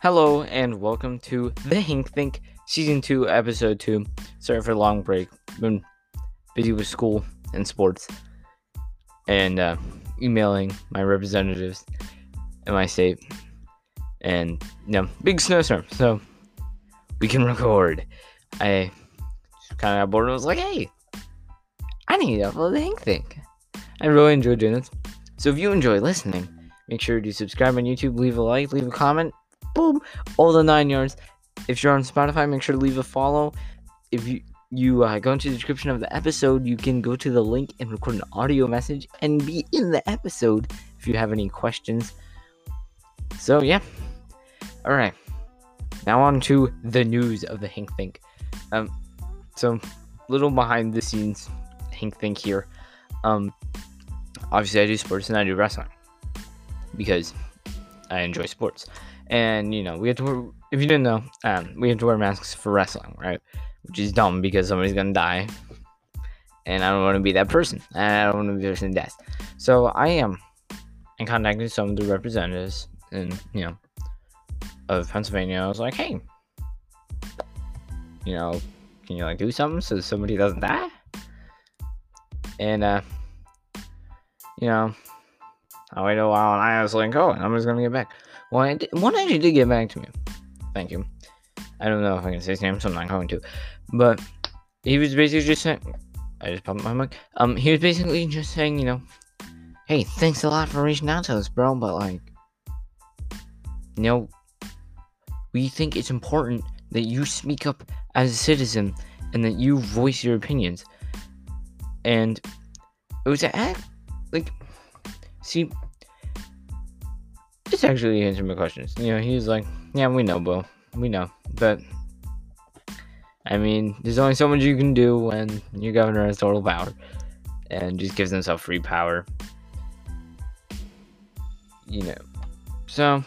Hello and welcome to the Hink Think Season 2, Episode 2. Sorry for a long break. Been busy with school and sports and uh, emailing my representatives in my state. And, you know, big snowstorm, so we can record. I kind of got bored and was like, hey, I need to upload the Hink Think. I really enjoy doing this. So if you enjoy listening, make sure to subscribe on YouTube, leave a like, leave a comment, boom, all the nine yards. If you're on Spotify, make sure to leave a follow. If you you uh, go into the description of the episode, you can go to the link and record an audio message and be in the episode if you have any questions. So yeah, all right. Now on to the news of the Hink Think. Um, so little behind the scenes Hink Think here. Um, obviously I do sports and I do wrestling because I enjoy sports. And you know, we have to. Wear, if you didn't know, um, we have to wear masks for wrestling, right? Which is dumb because somebody's gonna die, and I don't want to be that person. And I don't want to be the person that dies. So I am in contact with some of the representatives, and you know, of Pennsylvania. I was like, hey, you know, can you like do something so somebody doesn't die? And uh, you know, I waited a while and I was like, oh, I'm just gonna get back. I did, one actually did get back to me. Thank you. I don't know if I can say his name, so I'm not going to. But he was basically just saying, I just popped my mic. Um, he was basically just saying, you know, hey, thanks a lot for reaching out to us, bro. But like, you know, we think it's important that you speak up as a citizen and that you voice your opinions. And it was act like, see, this actually answer my questions. You know, he's like, yeah, we know, bro. We know. But, I mean, there's only so much you can do when your governor has total power and just gives himself free power. You know. So,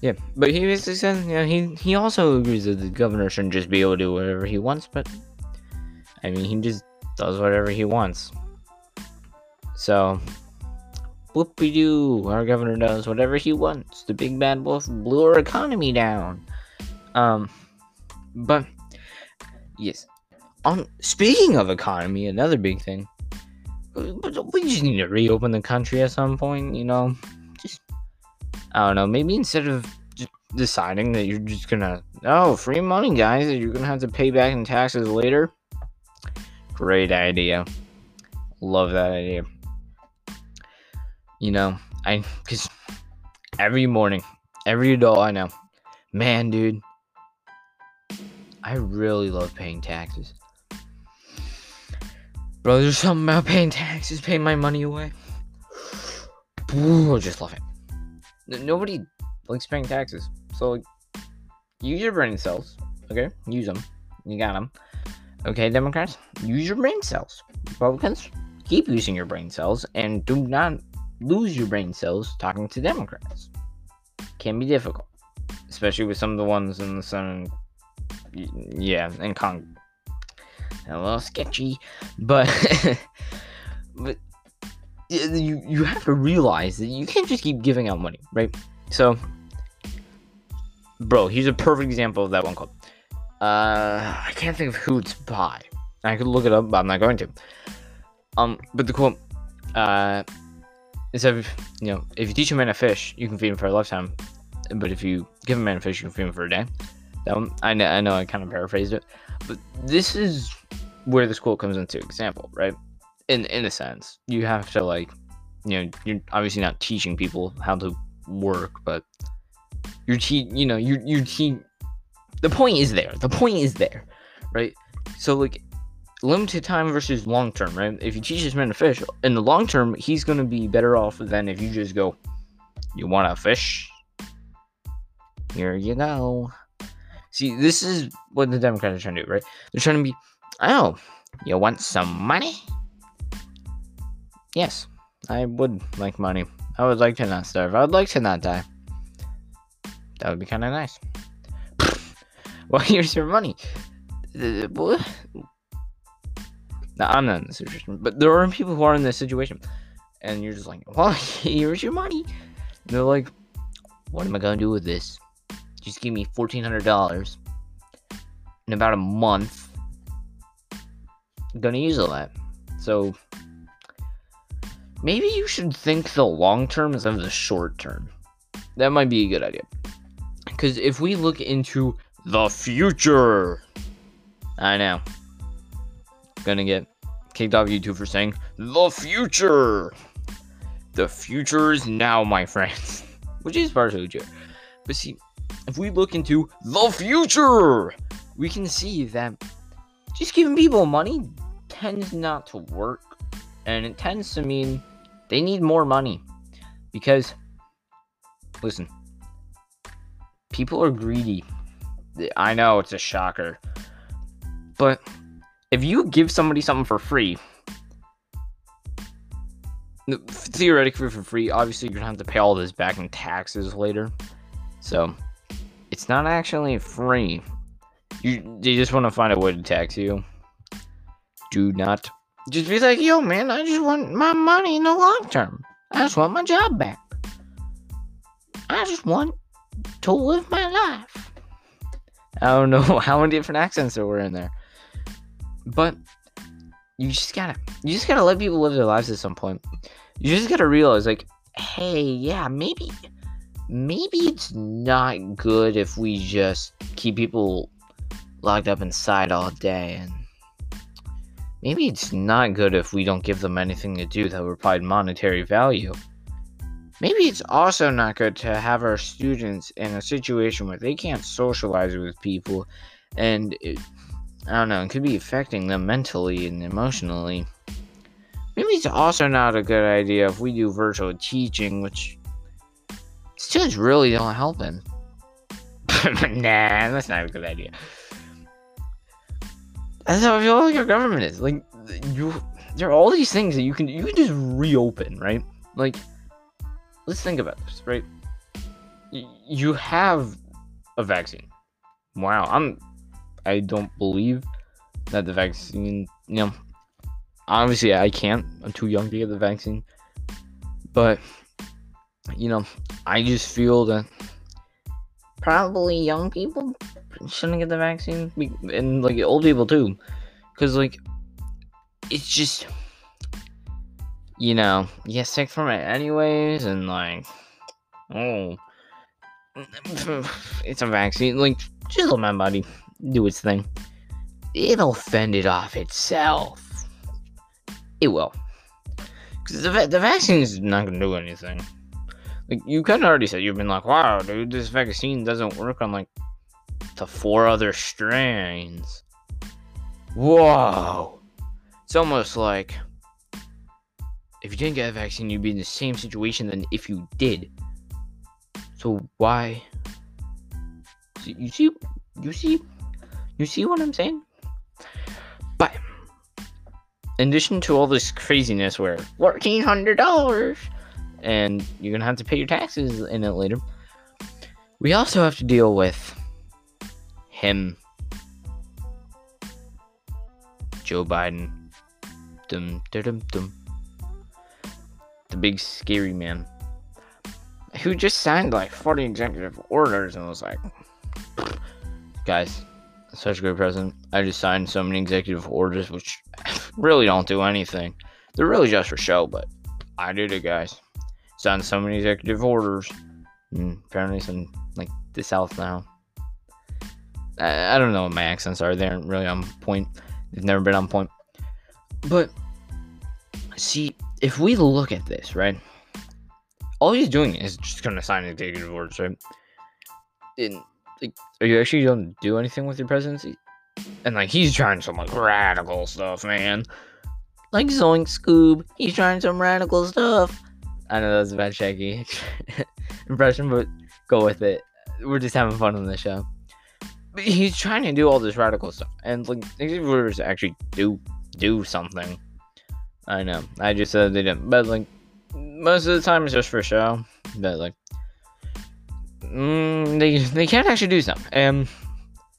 yeah. But he basically said, you know, he, he also agrees that the governor shouldn't just be able to do whatever he wants, but, I mean, he just does whatever he wants. So, whoopie doo, our governor does whatever he wants. The big bad wolf blew our economy down. Um, but yes, on speaking of economy, another big thing. We just need to reopen the country at some point. You know, just I don't know. Maybe instead of just deciding that you're just gonna oh free money, guys, that you're gonna have to pay back in taxes later. Great idea. Love that idea you know, I because every morning, every adult I know, man, dude, I really love paying taxes. Bro, there's something about paying taxes, paying my money away. Ooh, I just love it. Nobody likes paying taxes, so like, use your brain cells. Okay, use them. You got them. Okay, Democrats, use your brain cells. Republicans, keep using your brain cells and do not lose your brain cells talking to Democrats. Can be difficult, especially with some of the ones in the Senate. Yeah, and Congress. A little sketchy, but but you you have to realize that you can't just keep giving out money, right? So, bro, here's a perfect example of that one quote. Uh, I can't think of who it's by. I could look it up, but I'm not going to. Um, but the quote, uh, instead of you know, if you teach a man to fish, you can feed him for a lifetime. But if you give a man a fish, you can feed him for a day. That one, I know, I know, I kind of paraphrased it, but this is where this quote comes into example, right? In in a sense, you have to like, you know, you're obviously not teaching people how to work, but you're te- you know, you're you're te- The point is there. The point is there, right? So like, limited time versus long term, right? If you teach this man to fish, in the long term, he's going to be better off than if you just go, You want to fish? Here you go. See, this is what the Democrats are trying to do, right? They're trying to be, Oh, you want some money? Yes, I would like money. I would like to not starve. I would like to not die. That would be kind of nice. well, here's your money. Uh, now, I'm not in this situation, but there are people who are in this situation. And you're just like, well, here's your money. And they're like, what am I gonna do with this? Just give me fourteen hundred dollars in about a month. I'm gonna use all that. So maybe you should think the long term instead of the short term. That might be a good idea. Because if we look into the future, I know. Gonna get kicked off YouTube for saying the future. The future is now, my friends. Which is partially true. But see, if we look into the future, we can see that just giving people money tends not to work. And it tends to mean they need more money. Because, listen, people are greedy. I know it's a shocker. But if you give somebody something for free, theoretically for free, obviously you're gonna have to pay all this back in taxes later. So it's not actually free. You they just want to find a way to tax you. Do not just be like, yo man, I just want my money in the long term. I just want my job back. I just want to live my life. I don't know how many different accents there were in there. But you just gotta you just gotta let people live their lives at some point. You just gotta realize like, hey, yeah, maybe maybe it's not good if we just keep people locked up inside all day and maybe it's not good if we don't give them anything to do that will provide monetary value. Maybe it's also not good to have our students in a situation where they can't socialize with people and it, I don't know, it could be affecting them mentally and emotionally. Maybe it's also not a good idea if we do virtual teaching, which students really don't help them. nah, that's not a good idea. That's how I feel like government is. Like you there are all these things that you can you can just reopen, right? Like let's think about this, right? Y- you have a vaccine. Wow, I'm I don't believe that the vaccine, you know, obviously I can't. I'm too young to get the vaccine. But you know, I just feel that probably young people shouldn't get the vaccine and like old people too cuz like it's just you know, you get sick from it anyways and like oh it's a vaccine like let my body do its thing. It'll fend it off itself. It will. Because the, the vaccine is not going to do anything. Like, you kind of already said, you've been like, wow, dude, this vaccine doesn't work on, like, the four other strains. Whoa. It's almost like if you didn't get a vaccine, you'd be in the same situation than if you did. So why? You see, you see you see what I'm saying? But in addition to all this craziness where fourteen hundred dollars and you're gonna have to pay your taxes in it later, we also have to deal with him, Joe Biden, dum dum dum, the big scary man, who just signed like forty executive orders and was like, guys, such a great president. I just signed so many executive orders, which really don't do anything. They're really just for show, but I did it, guys. Signed so many executive orders. And mm, apparently, in like the South now. I, I don't know what my accents are. They aren't really on point. They've never been on point. But see, if we look at this, right? All he's doing is just gonna sign executive orders, right? And like, are you actually gonna do anything with your presidency? And like, he's trying some like radical stuff, man. Like Zoink Scoob, he's trying some radical stuff. I know that's a bad Shaggy impression, but go with it. We're just having fun on the show. But he's trying to do all this radical stuff, and like, executive actually do do something. I know. I just said they didn't, but like, most of the time it's just for show. But like, mm, they they can't actually do something. And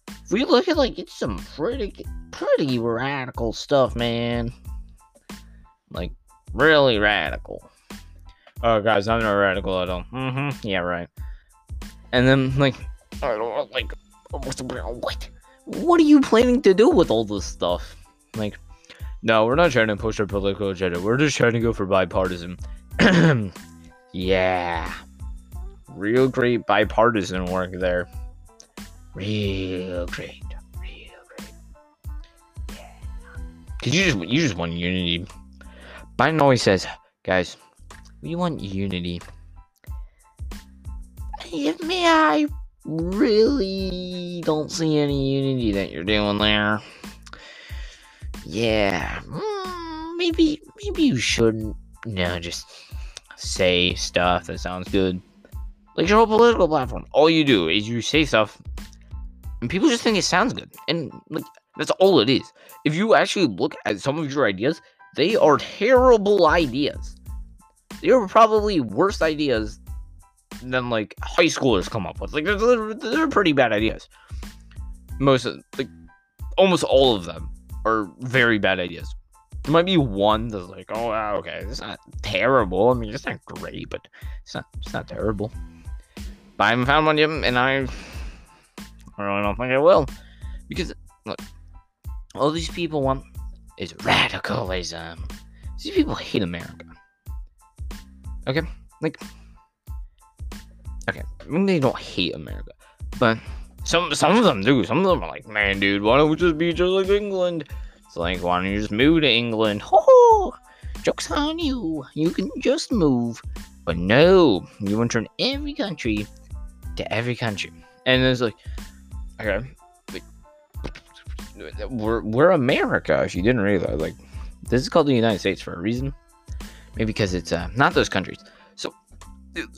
if we look at like it's some pretty pretty radical stuff, man. Like really radical. Oh, guys, I'm not radical at all. Mm-hmm. Yeah, right. And then like, I don't like, what? What are you planning to do with all this stuff? Like, no, we're not trying to push our political agenda. We're just trying to go for bipartisan. yeah, real great bipartisan work there. Real great, real great. Yeah. Cause you just you just want unity. Biden always says, guys, we want unity. If me, I really don't see any unity that you're doing there. Yeah, mm, maybe maybe you shouldn't. No, just say stuff that sounds good. Like your whole political platform. All you do is you say stuff, and people just think it sounds good. And like that's all it is. If you actually look at some of your ideas, they are terrible ideas. They are probably worse ideas than like high schoolers come up with. Like they're, they're pretty bad ideas. Most of, like almost all of them are very bad ideas. There might be one that's like, oh, okay, it's not terrible. I mean, it's not great, but it's not it's not terrible. But I haven't found one yet, and I, really don't think I will, because look, all these people want is radicalism. These people hate America. Okay, like okay, they don't hate America, but some some of them do. Some of them are like, man, dude, why don't we just be just like England? It's like, why don't you just move to England? Ho Jokes on you. You can just move. But no, you want to turn every country to every country. And it's like, okay, like, we're, we're America, if you didn't realize. Like, this is called the United States for a reason. Maybe because it's uh, not those countries. So,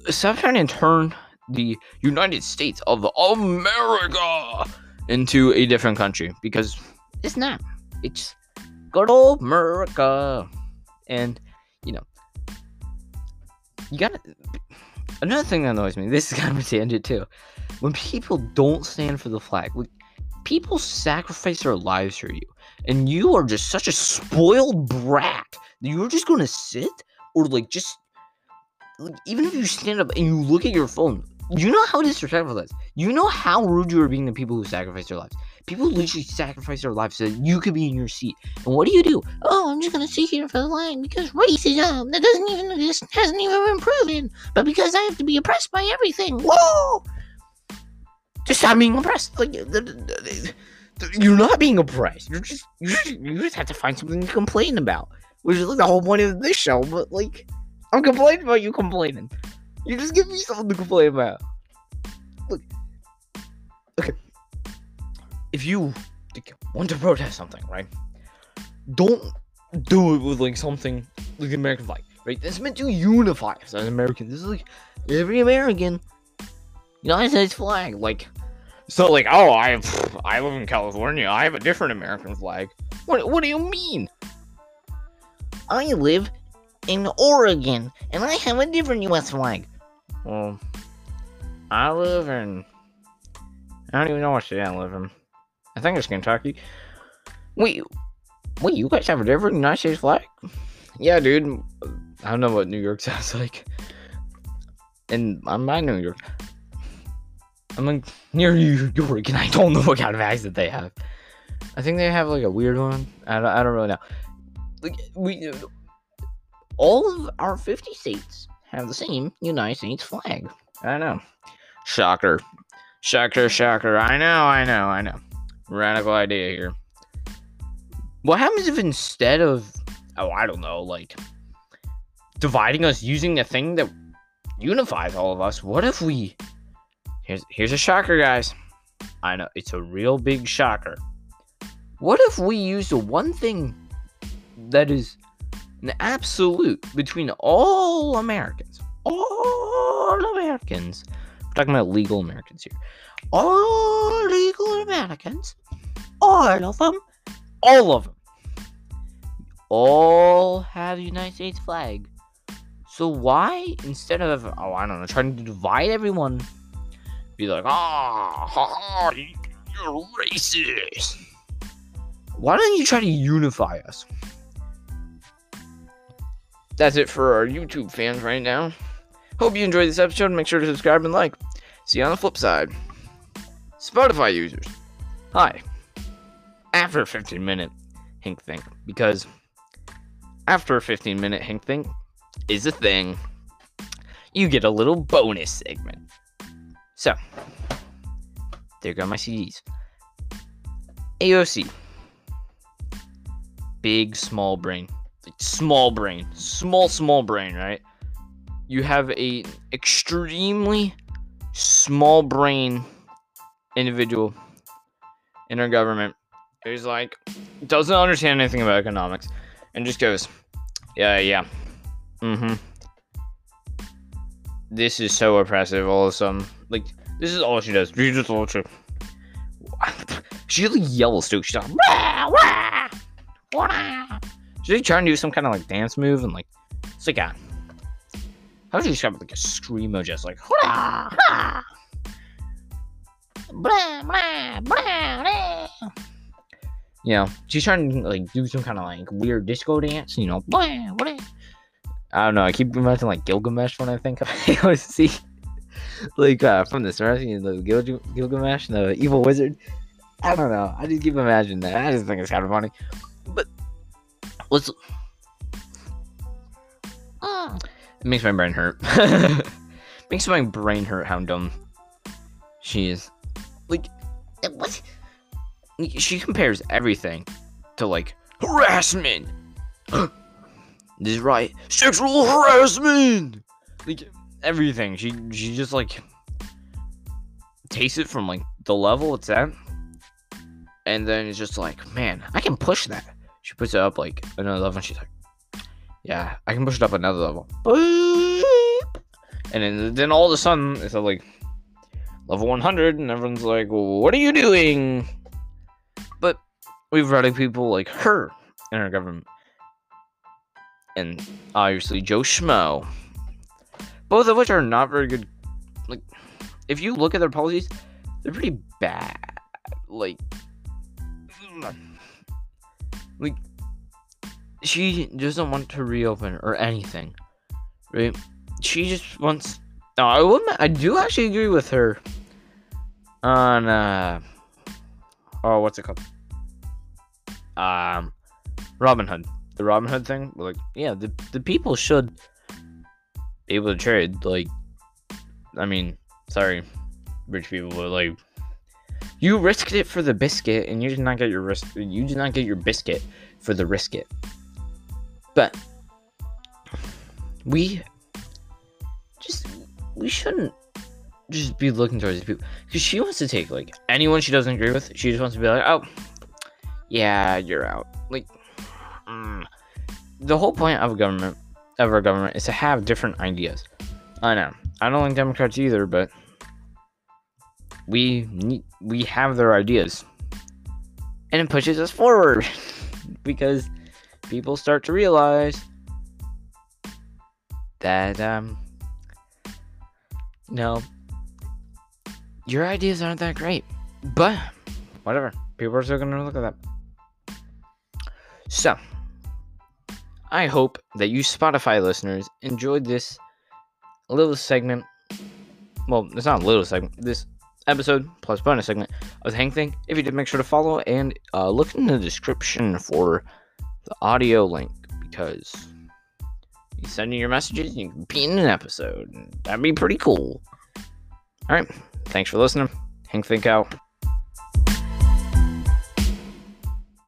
stop trying to turn the United States of America into a different country because it's not. It's good old America. And, you know, you gotta. Another thing that annoys me, this is kind of a tangent too. When people don't stand for the flag, like, people sacrifice their lives for you. And you are just such a spoiled brat you're just gonna sit or like just like, even if you stand up and you look at your phone, you know how disrespectful that is. You know how rude you are being to people who sacrifice their lives. People literally sacrifice their lives so you could be in your seat. And what do you do? Oh, I'm just gonna sit here for the line because racism that doesn't even exist hasn't even been proven. But because I have to be oppressed by everything. Whoa! Just stop being oppressed. Like you're not being oppressed. You're just you just, you just have to find something to complain about, which is like the whole point of this show. But like, I'm complaining about you complaining. You just give me something to complain about. Look, okay. If you want to protest something, right? Don't do it with like something like the American flag, right? This is meant to unify us as Americans. This is like every American United States flag. Like, so like, oh, I I live in California. I have a different American flag. What What do you mean? I live in Oregon, and I have a different U.S. flag. Well, I live in. I don't even know what state I live in. I think it's Kentucky. Wait, wait, you guys have a different United States flag? Yeah, dude. I don't know what New York sounds like. And I'm by New York. I'm like near New York, and I don't know what kind of accent they have. I think they have like a weird one. I don't, I don't really know. Like we, all of our 50 states have the same United States flag. I know. Shocker. Shocker, shocker. I know, I know, I know. Radical idea here. What happens if instead of, oh, I don't know, like dividing us using the thing that unifies all of us, what if we. Here's, here's a shocker, guys. I know, it's a real big shocker. What if we use the one thing that is an absolute between all Americans. All Americans. We're talking about legal Americans here. All legal Americans. All of them. All of them. All have the United States flag. So why, instead of, oh, I don't know, trying to divide everyone, be like, ah, oh, you're racist. Why don't you try to unify us? that's it for our YouTube fans right now. Hope you enjoyed this episode. Make sure to subscribe and like. See you on the flip side. Spotify users. Hi. After a 15 minute Hink Think, because after a 15 minute Hink Think is a thing, you get a little bonus segment. So, there go my CDs. AOC. Big, small brain. Like, small brain. Small, small brain, right? You have a extremely small brain individual in our government who's like doesn't understand anything about economics and just goes, Yeah, yeah. Mm-hmm. This is so oppressive all of sudden. Like, this is all she does. She just all she She like yells too. She's like, wah, wah, wah. She's like trying to do some kind of like dance move and like it's like a how would you describe it? Like a screamo just like wah, wah. Blah, blah, blah, blah. You know, she's trying to like do some kind of like weird disco dance, you know. Blah, blah. I don't know. I keep imagining like Gilgamesh when I think of AOC. like uh, from the start, you know, the Gil- Gilgamesh, the evil wizard. I don't know. I just keep imagining that. I just think it's kind of funny. But let's. It makes my brain hurt. makes my brain hurt how dumb she is. Like, what? She compares everything to like harassment. this is right, sexual harassment. Like everything. She she just like takes it from like the level it's at, and then it's just like, man, I can push that. She puts it up like another level, and she's like, yeah, I can push it up another level. And then then all of a sudden it's like level 100, and everyone's like, what are you doing? But we've run people like her in our government. And obviously Joe Schmo. Both of which are not very good. Like, if you look at their policies, they're pretty bad. Like, like she doesn't want to reopen or anything, right? She just wants. No, I would. I do actually agree with her on. uh Oh, what's it called? Um, Robinhood. The Robinhood thing. Like, yeah, the the people should be able to trade. Like, I mean, sorry, rich people, but like, you risked it for the biscuit, and you did not get your risk. You did not get your biscuit for the risk it. But we we shouldn't just be looking towards these people because she wants to take like anyone she doesn't agree with. She just wants to be like, oh, yeah, you're out. Like, mm. the whole point of a government of our government is to have different ideas. I know I don't like Democrats either, but we need we have their ideas, and it pushes us forward because people start to realize that um no. Your ideas aren't that great but whatever. People are still gonna look at that. So i hope that you spotify listeners enjoyed this little segment. Well it's not a little segment. This episode plus bonus segment of the Hink Think. If you did make sure to follow and uh, look in the description for the audio link because you send in your messages, and you can be in an episode. That'd be pretty cool. All right. Thanks for listening. Hink Think out.